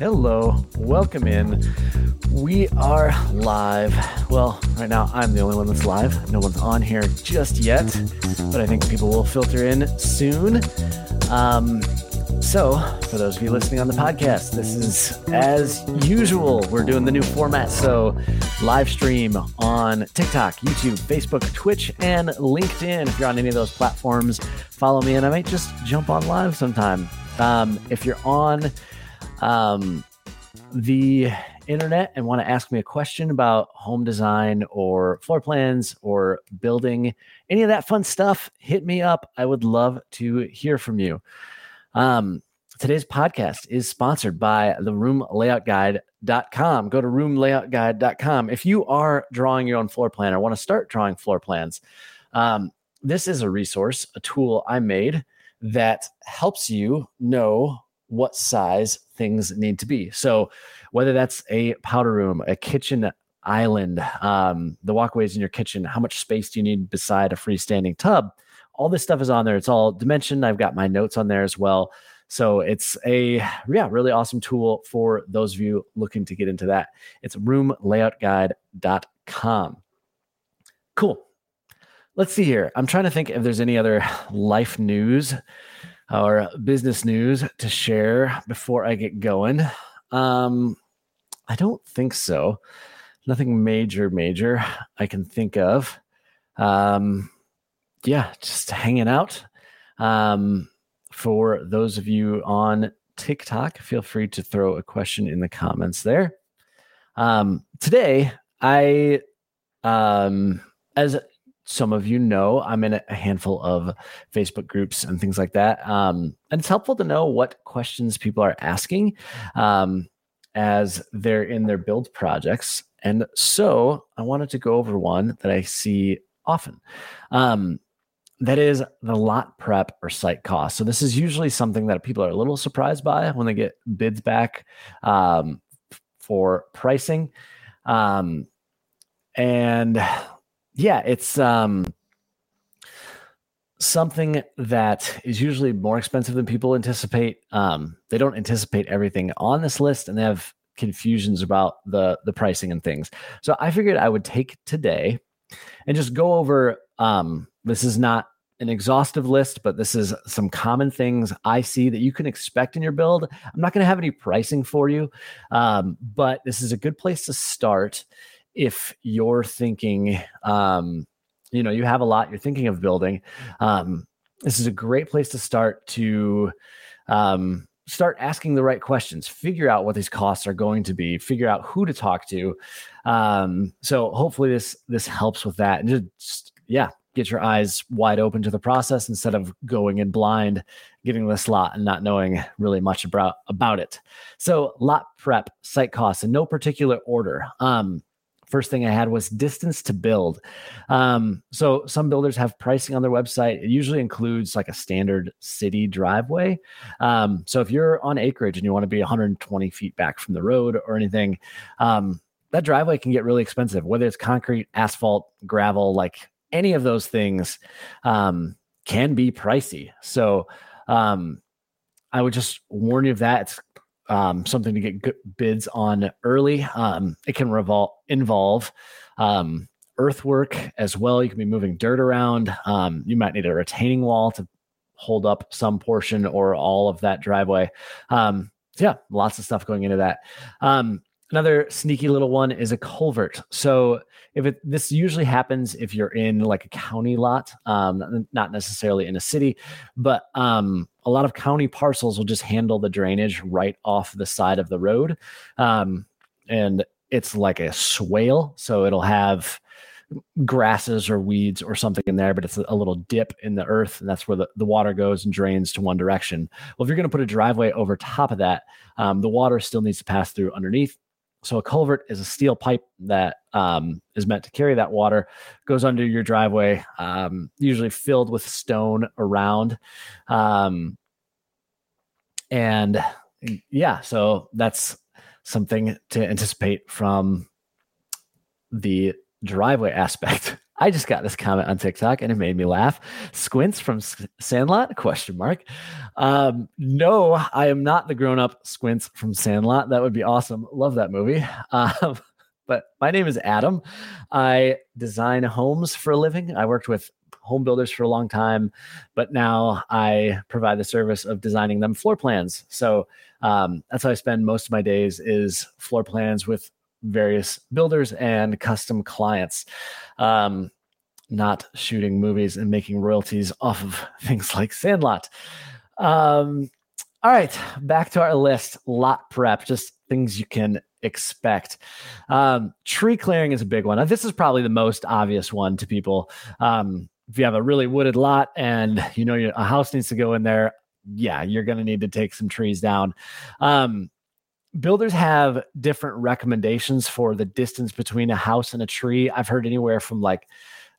Hello, welcome in. We are live. Well, right now I'm the only one that's live. No one's on here just yet, but I think people will filter in soon. Um, so, for those of you listening on the podcast, this is as usual. We're doing the new format. So, live stream on TikTok, YouTube, Facebook, Twitch, and LinkedIn. If you're on any of those platforms, follow me and I might just jump on live sometime. Um, if you're on um, the internet and want to ask me a question about home design or floor plans or building any of that fun stuff, hit me up. I would love to hear from you. Um, today's podcast is sponsored by the roomlayoutguide.com. Go to roomlayoutguide.com. If you are drawing your own floor plan or want to start drawing floor plans, um, this is a resource, a tool I made that helps you know what size things need to be. So, whether that's a powder room, a kitchen island, um, the walkways in your kitchen, how much space do you need beside a freestanding tub? All this stuff is on there. It's all dimensioned. I've got my notes on there as well. So it's a yeah, really awesome tool for those of you looking to get into that. It's roomlayoutguide.com. Cool. Let's see here. I'm trying to think if there's any other life news or business news to share before I get going. Um, I don't think so. Nothing major, major I can think of. Um, yeah, just hanging out. Um, for those of you on TikTok, feel free to throw a question in the comments there. Um, today, I, um, as some of you know I'm in a handful of Facebook groups and things like that. Um, and it's helpful to know what questions people are asking um, as they're in their build projects. And so I wanted to go over one that I see often. Um, that is the lot prep or site cost. So this is usually something that people are a little surprised by when they get bids back um, for pricing. Um, and yeah, it's um, something that is usually more expensive than people anticipate. Um, they don't anticipate everything on this list, and they have confusions about the the pricing and things. So I figured I would take today and just go over. Um, this is not an exhaustive list, but this is some common things I see that you can expect in your build. I'm not going to have any pricing for you, um, but this is a good place to start if you're thinking, um, you know, you have a lot you're thinking of building. Um, this is a great place to start to um, start asking the right questions, figure out what these costs are going to be, figure out who to talk to. Um, so hopefully this this helps with that, and just yeah, get your eyes wide open to the process instead of going in blind, getting the lot and not knowing really much about about it. So lot prep, site costs in no particular order. Um, first thing I had was distance to build. Um, so some builders have pricing on their website. It usually includes like a standard city driveway. Um, so if you're on acreage and you want to be 120 feet back from the road or anything, um, that driveway can get really expensive, whether it's concrete, asphalt, gravel, like any of those things um, can be pricey. So um, I would just warn you of that. It's um, something to get good bids on early. Um, it can revol- involve um, earthwork as well. You can be moving dirt around. Um, you might need a retaining wall to hold up some portion or all of that driveway. Um, so yeah, lots of stuff going into that. Um, another sneaky little one is a culvert. So if it this usually happens if you're in like a county lot, not necessarily in a city, but um, a lot of county parcels will just handle the drainage right off the side of the road, um, and it's like a swale, so it'll have grasses or weeds or something in there, but it's a little dip in the earth, and that's where the, the water goes and drains to one direction. Well, if you're going to put a driveway over top of that, um, the water still needs to pass through underneath. So a culvert is a steel pipe that um, is meant to carry that water, goes under your driveway, um, usually filled with stone around. Um, and yeah, so that's something to anticipate from the driveway aspect. I just got this comment on TikTok and it made me laugh. Squints from Sandlot? Question mark. Um, no, I am not the grown-up Squints from Sandlot. That would be awesome. Love that movie. Um, but my name is Adam. I design homes for a living. I worked with home builders for a long time, but now I provide the service of designing them floor plans. So um, that's how I spend most of my days is floor plans with various builders and custom clients. Um, not shooting movies and making royalties off of things like Sandlot. Um, all right, back to our list. Lot prep, just things you can expect. Um, tree clearing is a big one. This is probably the most obvious one to people. Um, if you have a really wooded lot and you know a house needs to go in there, yeah, you're going to need to take some trees down. Um, builders have different recommendations for the distance between a house and a tree. I've heard anywhere from like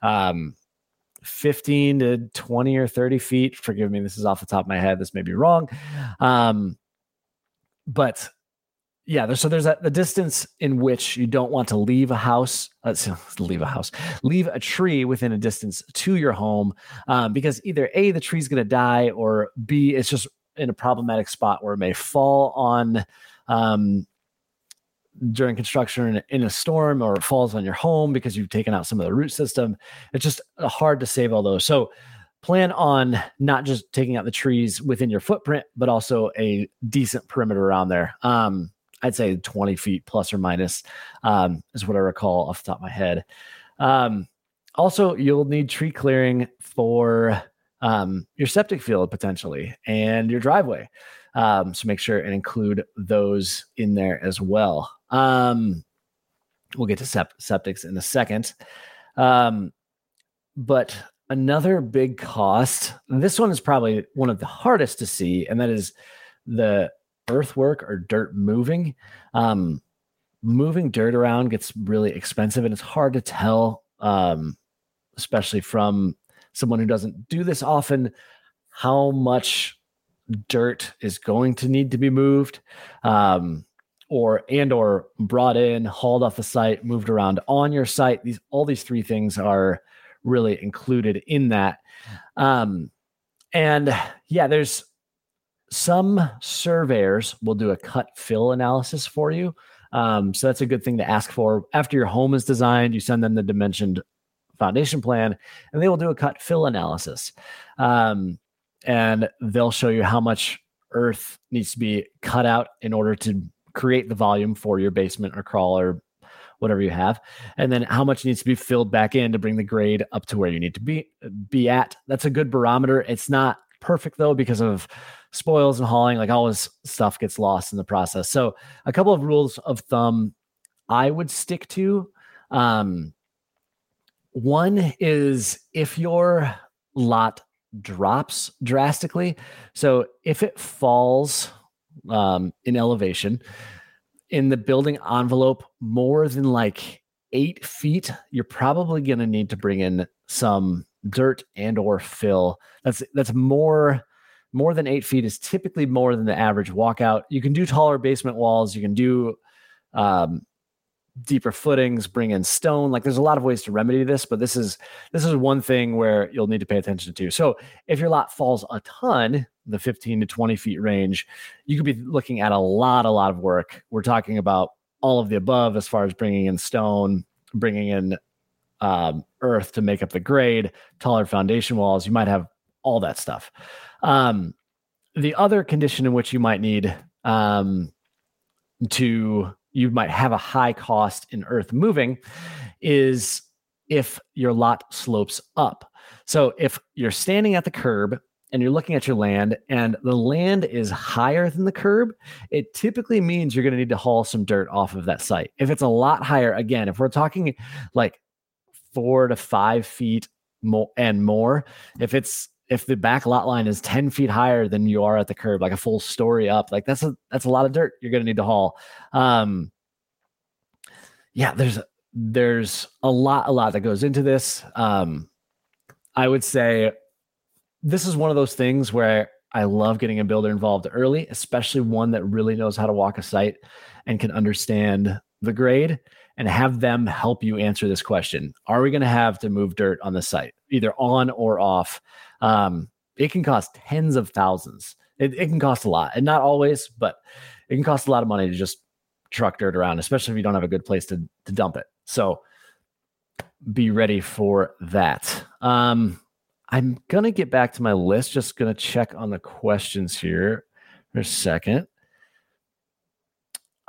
um, 15 to 20 or 30 feet. Forgive me, this is off the top of my head. This may be wrong. Um, but yeah, there's, so there's a, the distance in which you don't want to leave a house, uh, leave a house, leave a tree within a distance to your home, um, because either a the tree's going to die, or b it's just in a problematic spot where it may fall on um, during construction in a storm, or falls on your home because you've taken out some of the root system. It's just hard to save all those. So plan on not just taking out the trees within your footprint, but also a decent perimeter around there. Um, I'd say 20 feet plus or minus um, is what I recall off the top of my head. Um, also, you'll need tree clearing for um, your septic field potentially and your driveway. Um, so make sure and include those in there as well. Um, we'll get to sep- septics in a second. Um, but another big cost, this one is probably one of the hardest to see, and that is the earthwork or dirt moving. Um, moving dirt around gets really expensive and it's hard to tell, um, especially from someone who doesn't do this often, how much dirt is going to need to be moved. Um, or and or brought in hauled off the site moved around on your site these all these three things are really included in that um and yeah there's some surveyors will do a cut fill analysis for you. Um, so that's a good thing to ask for. After your home is designed, you send them the dimensioned foundation plan and they will do a cut fill analysis. Um, and they'll show you how much earth needs to be cut out in order to create the volume for your basement or crawl or whatever you have and then how much needs to be filled back in to bring the grade up to where you need to be be at that's a good barometer it's not perfect though because of spoils and hauling, like all this stuff gets lost in the process. So a couple of rules of thumb I would stick to. Um, one is if your lot drops drastically, so if it falls um, in elevation in the building envelope more than like eight feet, you're probably going to need to bring in some dirt and or fill. That's that's more more than eight feet is typically more than the average walkout. You can do taller basement walls. You can do um, deeper footings, bring in stone. Like there's a lot of ways to remedy this, but this is this is one thing where you'll need to pay attention to. So if your lot falls a ton, the 15 to 20 feet range, you could be looking at a lot, a lot of work. We're talking about all of the above as far as bringing in stone, bringing in um, earth to make up the grade, taller foundation walls. You might have all that stuff. Um, the other condition in which you might need um, to you might have a high cost in earth moving is if your lot slopes up. So if you're standing at the curb and you're looking at your land and the land is higher than the curb, it typically means you're going to need to haul some dirt off of that site. If it's a lot higher, again, if we're talking like four to five feet more and more, if it's if the back lot line is 10 feet higher than you are at the curb, like a full story up, like that's a that's a lot of dirt you're gonna need to haul. Um yeah, there's there's a lot, a lot that goes into this. Um I would say this is one of those things where I love getting a builder involved early, especially one that really knows how to walk a site and can understand the grade and have them help you answer this question. Are we going to have to move dirt on the site, either on or off? Um, it can cost tens of thousands. It, it can cost a lot, and not always, but it can cost a lot of money to just truck dirt around, especially if you don't have a good place to, to dump it. So be ready for that. Um, I'm to get back to my list, just to check on the questions here for a second.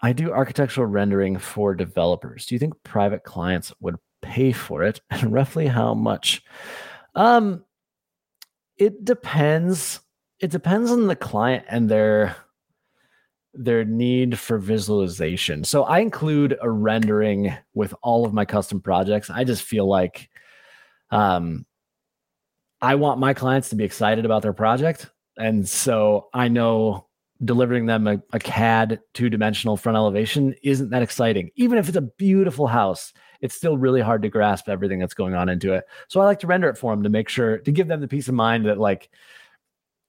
I do architectural rendering for developers. Do you think private clients would pay for it and roughly how much? Um it depends. It depends on the client and their their need for visualization. So I include a rendering with all of my custom projects. I just feel like um I want my clients to be excited about their project. And so I know delivering them a, a CAD two dimensional front elevation isn't that exciting. Even if it's a beautiful house, it's still really hard to grasp everything that's going on into it. So I like to render it for them to make sure to give them the peace of mind that like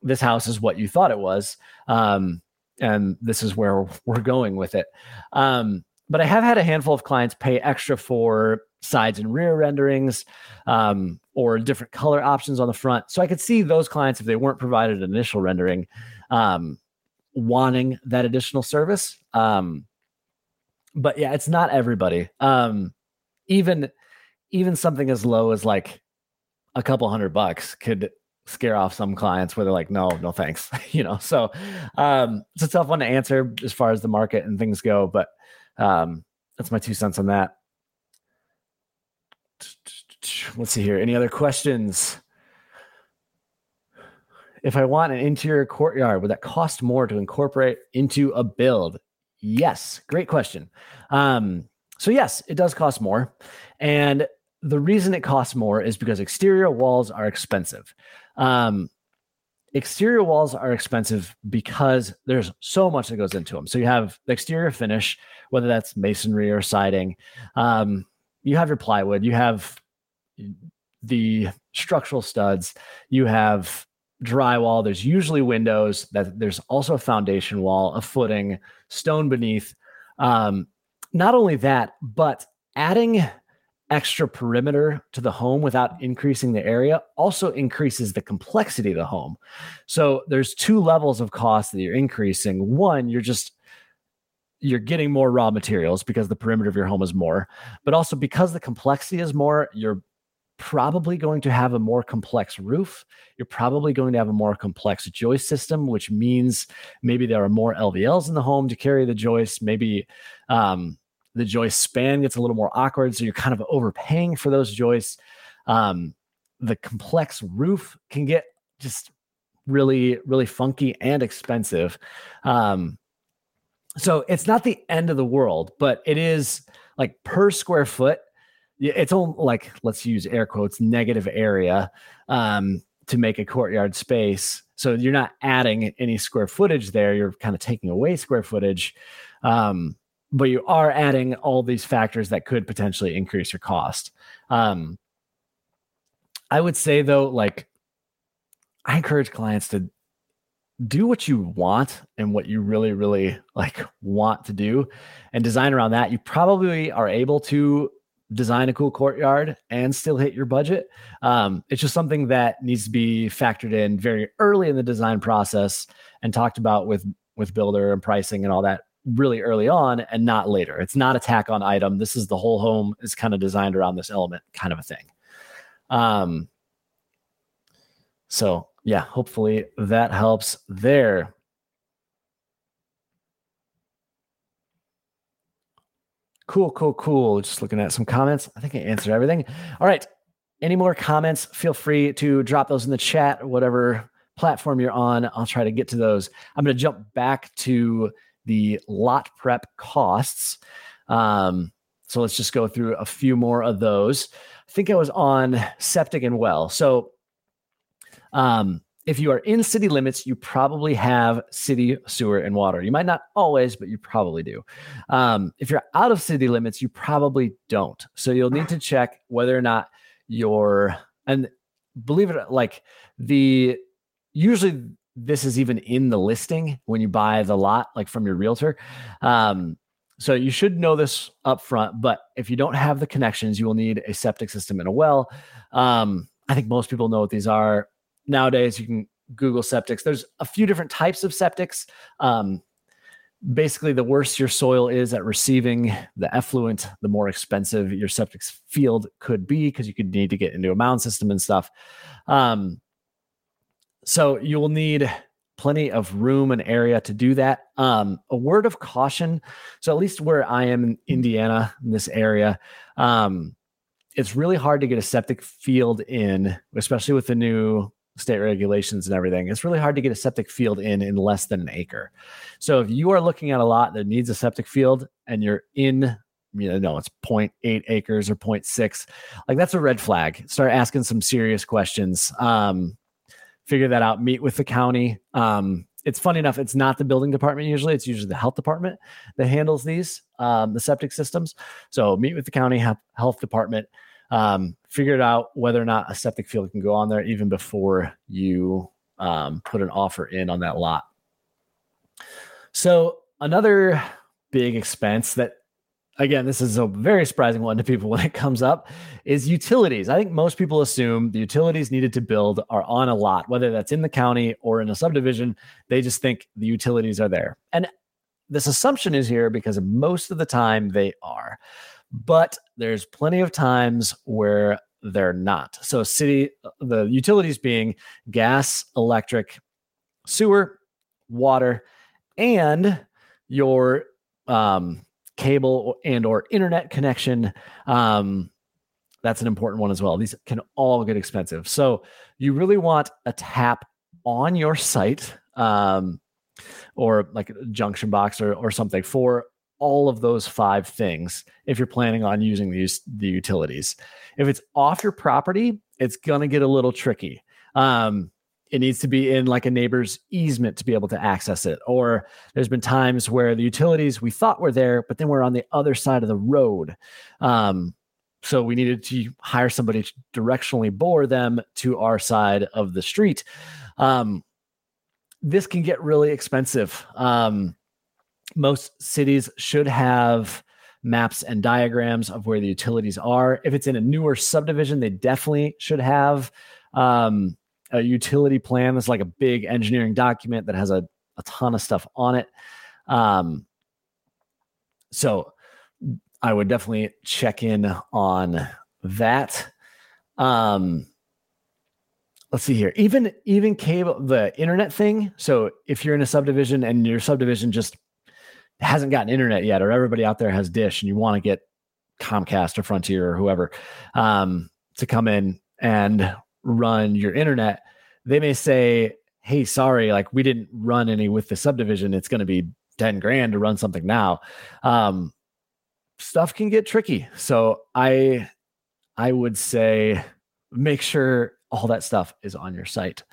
this house is what you thought it was. Um, and this is where we're going with it. Um, but I have had a handful of clients pay extra for sides and rear renderings um, or different color options on the front. So I could see those clients, if they weren't provided an initial rendering, um, wanting that additional service. Um, but yeah, it's not everybody. Um, even even something as low as like a couple hundred bucks could scare off some clients where they're like, no, no thanks. you know, so um, it's a tough one to answer as far as the market and things go, but um, that's my two cents on that. Let's see here. Any other questions? If I want an interior courtyard, would that cost more to incorporate into a build? Yes, great question. Um, so, yes, it does cost more. And the reason it costs more is because exterior walls are expensive. Um, exterior walls are expensive because there's so much that goes into them. So, you have the exterior finish, whether that's masonry or siding, um, you have your plywood, you have the structural studs, you have drywall. There's usually windows. That there's also a foundation wall, a footing, stone beneath. Um, not only that, but adding extra perimeter to the home without increasing the area also increases the complexity of the home. So there's two levels of cost that you're increasing. One, you're just you're getting more raw materials because the perimeter of your home is more, but also because the complexity is more, you're probably going to have a more complex roof. You're probably going to have a more complex joist system, which means maybe there are more LVLs in the home to carry the joist. Maybe um, the joist span gets a little more awkward. So you're kind of overpaying for those joists. Um, the complex roof can get just really, really funky and expensive. Um, so it's not the end of the world, but it is like per square foot it's all like let's use air quotes negative area um, to make a courtyard space. So you're not adding any square footage there you're kind of taking away square footage um, but you are adding all these factors that could potentially increase your cost. Um, i would say though like i encourage clients to do what you want and what you really really like want to do and design around that. You probably are able to design a cool courtyard and still hit your budget. Um, it's just something that needs to be factored in very early in the design process and talked about with with builder and pricing and all that really early on and not later. It's not a tack on item. This is the whole home is kind of designed around this element kind of a thing. Um, so yeah, hopefully that helps there. Cool, cool, cool. Just looking at some comments. I think I answered everything. All right. Any more comments? Feel free to drop those in the chat whatever platform you're on. I'll try to get to those. I'm going to jump back to the lot prep costs. Um, so let's just go through a few more of those. I think I was on septic and well. So um, if you are in city limits, you probably have city sewer and water. You might not always, but you probably do. Um, if you're out of city limits, you probably don't. So you'll need to check whether or not you're, and believe it, like the, usually this is even in the listing when you buy the lot, like from your realtor. Um, so you should know this up front, but if you don't have the connections, you will need a septic system and a well. Um, I think most people know what these are. Nowadays, you can Google septics. There's a few different types of septics. Um, basically, the worse your soil is at receiving the effluent, the more expensive your septic field could be because you could need to get into a mound system and stuff. Um, so you will need plenty of room and area to do that. Um, a word of caution. So at least where I am in Indiana, in this area, um, it's really hard to get a septic field in, especially with the new state regulations and everything. It's really hard to get a septic field in in less than an acre. So if you are looking at a lot that needs a septic field and you're in you know, no, it's 0.8 acres or 0.6. Like that's a red flag. Start asking some serious questions. Um, figure that out. Meet with the county. Um, it's funny enough, it's not the building department usually. It's usually the health department that handles these, um, the septic systems. So meet with the county health department um, figured out whether or not a septic field can go on there even before you um, put an offer in on that lot. So another big expense that again this is a very surprising one to people when it comes up is utilities. I think most people assume the utilities needed to build are on a lot whether that's in the county or in a subdivision. They just think the utilities are there. And this assumption is here because most of the time they are but there's plenty of times where they're not. So, city, the utilities being gas, electric, sewer, water, and your um, cable and or internet connection. Um, that's an important one as well. These can all get expensive. So, you really want a tap on your site um, or like a junction box or, or something for all of those five things if you're planning on using these the utilities. If it's off your property, it's gonna get a little tricky. Um, it needs to be in like a neighbor's easement to be able to access it. Or there's been times where the utilities we thought were there, but then we're on the other side of the road. Um, so we needed to hire somebody to directionally bore them to our side of the street. Um, this can get really expensive. Um, most cities should have maps and diagrams of where the utilities are. If it's in a newer subdivision, they definitely should have um, a utility plan. That's like a big engineering document that has a, a ton of stuff on it. Um, so I would definitely check in on that. Um, let's see here. Even even cable, the internet thing. So if you're in a subdivision and your subdivision just hasn't gotten internet yet, or everybody out there has Dish, and you want to get Comcast or Frontier or whoever um, to come in and run your internet, they may say, "Hey, sorry, like we didn't run any with the subdivision. It's going to be ten grand to run something now." Um, stuff can get tricky, so I I would say make sure all that stuff is on your site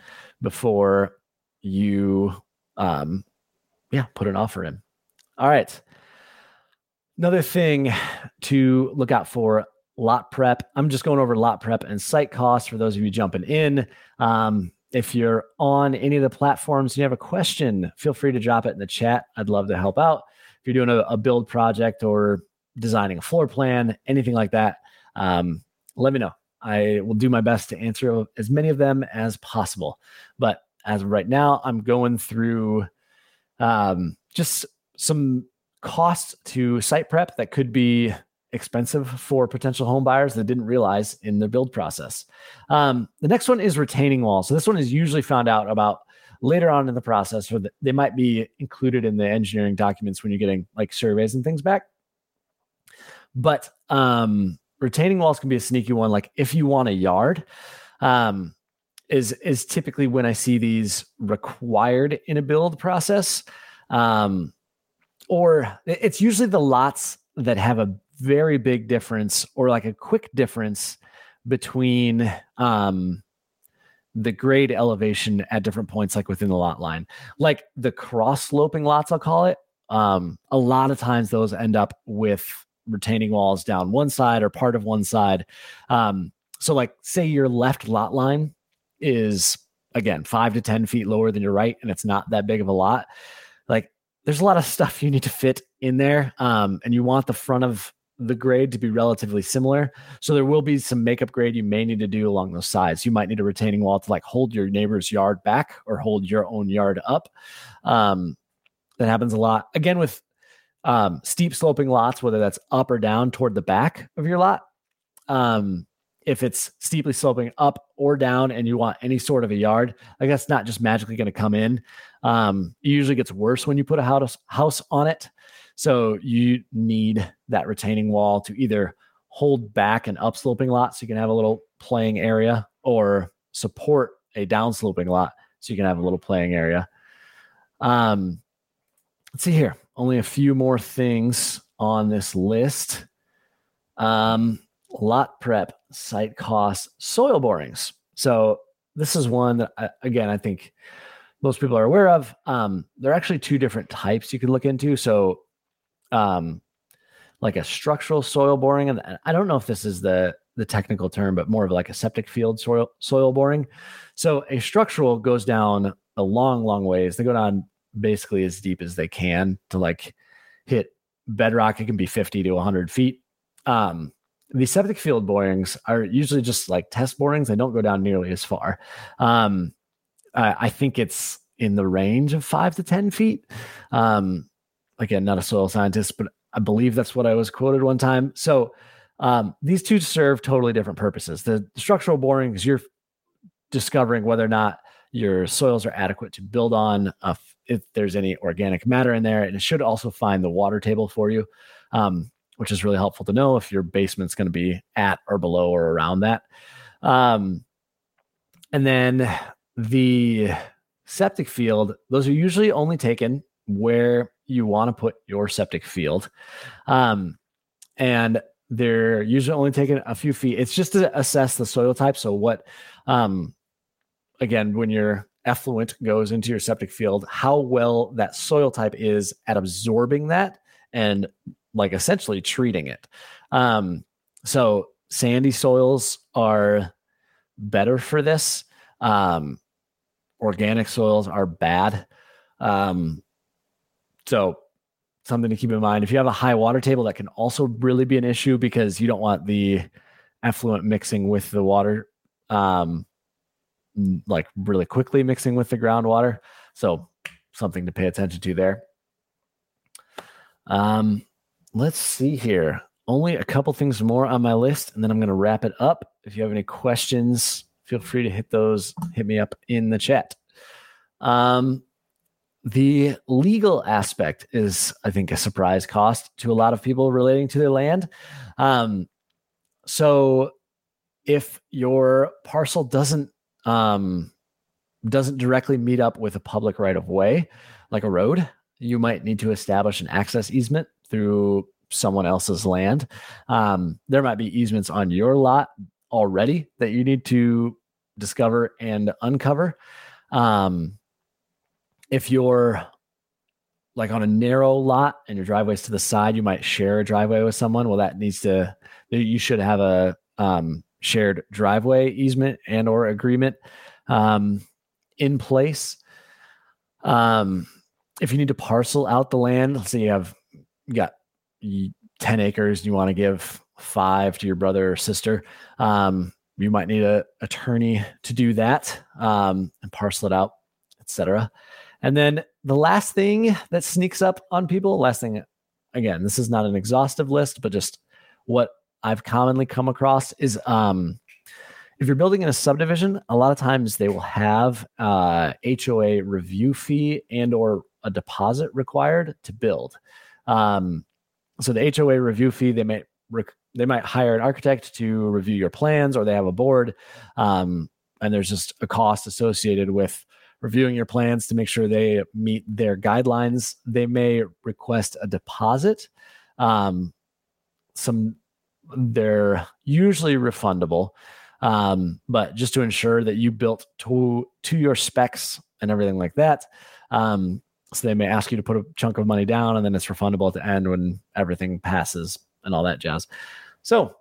before you um yeah put an offer in all right. Another thing to look out for lot prep. I'm just going over lot prep and site costs for those of you jumping in. Um, if you're on any of the platforms and you have a question, feel free to drop it in the chat. I'd love to help out. If you're doing a, a build project or designing a floor plan, anything like that, um, let me know. I will do my best to answer as many of them as possible. But as of right now, I'm going through um, just some costs to site prep that could be expensive for potential home buyers that didn't realize in the build process. Um, the next one is retaining walls. So this one is usually found out about later on in the process, or they might be included in the engineering documents when you're getting like surveys and things back. But um, retaining walls can be a sneaky one. Like if you want a yard, um, is is typically when I see these required in a build process. Um, or it's usually the lots that have a very big difference or like a quick difference between um, the grade elevation at different points, like within the lot line, like the cross sloping lots, I'll call it. Um, a lot of times those end up with retaining walls down one side or part of one side. Um, so, like, say your left lot line is again five to 10 feet lower than your right, and it's not that big of a lot. Like, there's a lot of stuff you need to fit in there, um, and you want the front of the grade to be relatively similar. So there will be some makeup grade you may need to do along those sides. You might need a retaining wall to like hold your neighbor's yard back or hold your own yard up. Um, that happens a lot. Again, with um, steep sloping lots, whether that's up or down toward the back of your lot. Um, if it's steeply sloping up or down and you want any sort of a yard, like that's not just magically going to come in. Um, it usually gets worse when you put a house house on it. So you need that retaining wall to either hold back an upsloping lot so you can have a little playing area or support a downsloping lot so you can have a little playing area. Um, let's see here. Only a few more things on this list. Um, lot prep, site costs, soil borings. So this is one that, I, again, I think most people are aware of. Um, there are actually two different types you can look into. So, um, like a structural soil boring, and I don't know if this is the the technical term, but more of like a septic field soil soil boring. So a structural goes down a long, long ways. They go down basically as deep as they can to like hit bedrock. It can be 50 to 100 feet. Um, the septic field borings are usually just like test borings. They don't go down nearly as far. Um, I, I, think it's in the range of five to 10 feet. Um, again, not a soil scientist, but I believe that's what I was quoted one time. So um, these two serve totally different purposes. The structural borings, you're discovering whether or not your soils are adequate to build on, uh, if there's any organic matter in there, and it should also find the water table for you. Um, which is really helpful to know if your basement's going to be at or below or around that. Um, and then the septic field, those are usually only taken where you want to put your septic field. Um, and they're usually only taken a few feet. It's just to assess the soil type. So, what, um, again, when your effluent goes into your septic field, how well that soil type is at absorbing that and like essentially treating it. Um, so sandy soils are better for this. Um, organic soils are bad. Um, so something to keep in mind. If you have a high water table, that can also really be an issue because you don't want the effluent mixing with the water, um, like really quickly mixing with the groundwater. So something to pay attention to there. Um, let's see here. Only a couple things more on my list, and then I'm going to wrap it up. If you have any questions, feel free to hit those, hit me up in the chat. Um, the legal aspect is, I think, a surprise cost to a lot of people relating to their land. Um, so, if your parcel doesn't um, doesn't directly meet up with a public right of way, like a road, you might need to establish an access easement through someone else's land. Um, there might be easements on your lot already that you need to discover and uncover. Um, if you're like on a narrow lot and your driveway's to the side, you might share a driveway with someone. Well, that needs to, you should have a um, shared driveway easement and or agreement um, in place. Um, if you need to parcel out the land, let's say you have you got 10 acres and you want to give five to your brother or sister, um, you might need an attorney to do that um, and parcel it out, etc. And then the last thing that sneaks up on people, last thing, again, this is not an exhaustive list, but just what I've commonly come across is um, if you're building in a subdivision, a lot of times they will have uh, HOA review fee and or a deposit required to build. Um, so the HOA review fee, they might rec- they might hire an architect to review your plans, or they have a board, um, and there's just a cost associated with reviewing your plans to make sure they meet their guidelines. They may request a deposit. Um, some they're usually refundable, um, but just to ensure that you built to to your specs and everything like that. Um, so they may ask you to put a chunk of money down and then it's refundable at the end when everything passes and all that jazz. So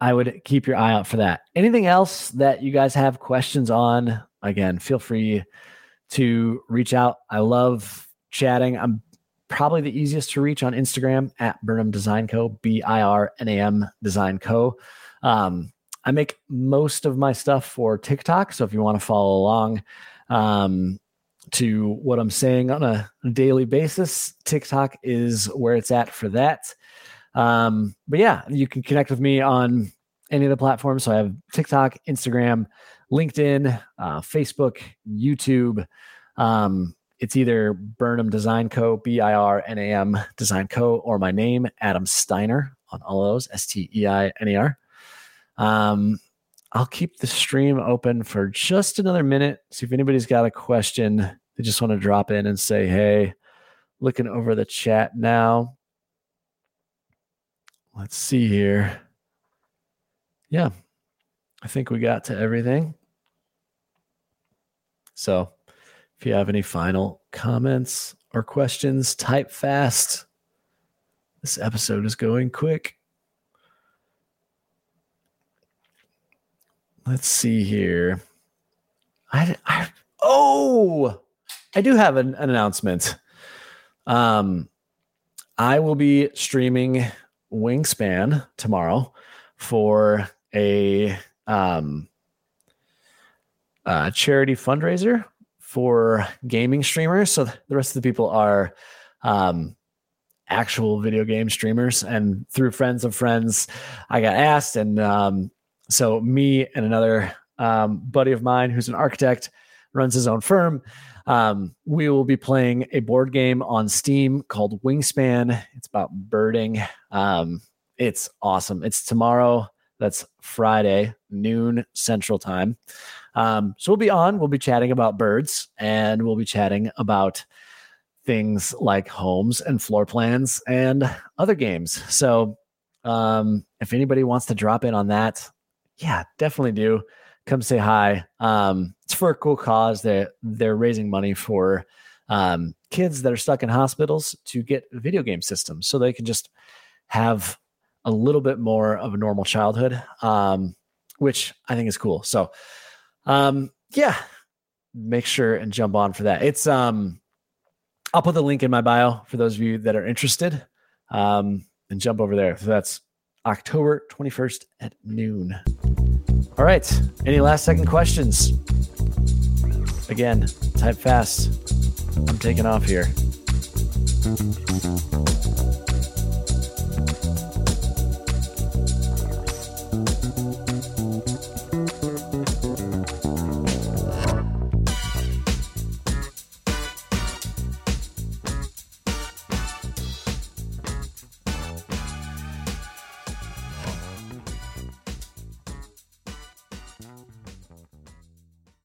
I would keep your eye out for that. Anything else that you guys have questions on? Again, feel free to reach out. I love chatting. I'm probably the easiest to reach on Instagram at Birnam Design Co. B I R N A M Design Co. Um, I make most of my stuff for TikTok, so if you want to follow along um, to what I'm saying on a daily basis, TikTok is where it's at for that. Um, but yeah, you can connect with me on any of the platforms. So I have TikTok, Instagram, LinkedIn, uh, Facebook, YouTube. Um, it's either Birnam Design Co. B I R N A M Design Co. or my name, Adam Steiner, on all of those S T E I N E R. Um, I'll keep the stream open for just another minute. See if anybody's got a question. They just want to drop in and say, hey, looking over the chat now. Let's see here. Yeah, I think we got to everything. So if you have any final comments or questions, type fast. This episode is going quick. Let's see here. I, I oh, I do have an, an announcement. Um, I will be streaming Wingspan tomorrow for a um uh, charity fundraiser for gaming streamers. So the rest of the people are um, actual video game streamers, and through friends of friends, I got asked, and um, so me and another um, buddy of mine who's an architect runs his own firm. Um, we will be playing a board game on Steam called Wingspan. It's about birding. Um, it's awesome. It's tomorrow. That's Friday, noon Central Time. Um, so we'll be on. We'll be chatting about birds, and we'll be chatting about things like homes and floor plans and other games. So um, if anybody wants to drop in on that, yeah, definitely do. Come say hi. Um, it's for a cool cause. They're they're raising money for um, kids that are stuck in hospitals to get video game systems, so they can just have a little bit more of a normal childhood, um, which I think is cool. So, um, yeah, make sure and jump on for that. It's um, I'll put the link in my bio for those of you that are interested, um, and jump over there. So that's October 21st at noon. All right. Any last second questions? Again, type fast. I'm taking off here.